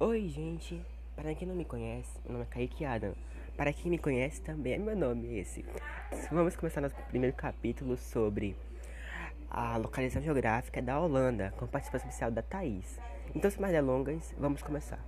Oi, gente. Para quem não me conhece, meu nome é Kaique Adam. Para quem me conhece, também é meu nome esse. Vamos começar nosso primeiro capítulo sobre a localização geográfica da Holanda, com participação especial da Thaís. Então, sem mais delongas, vamos começar.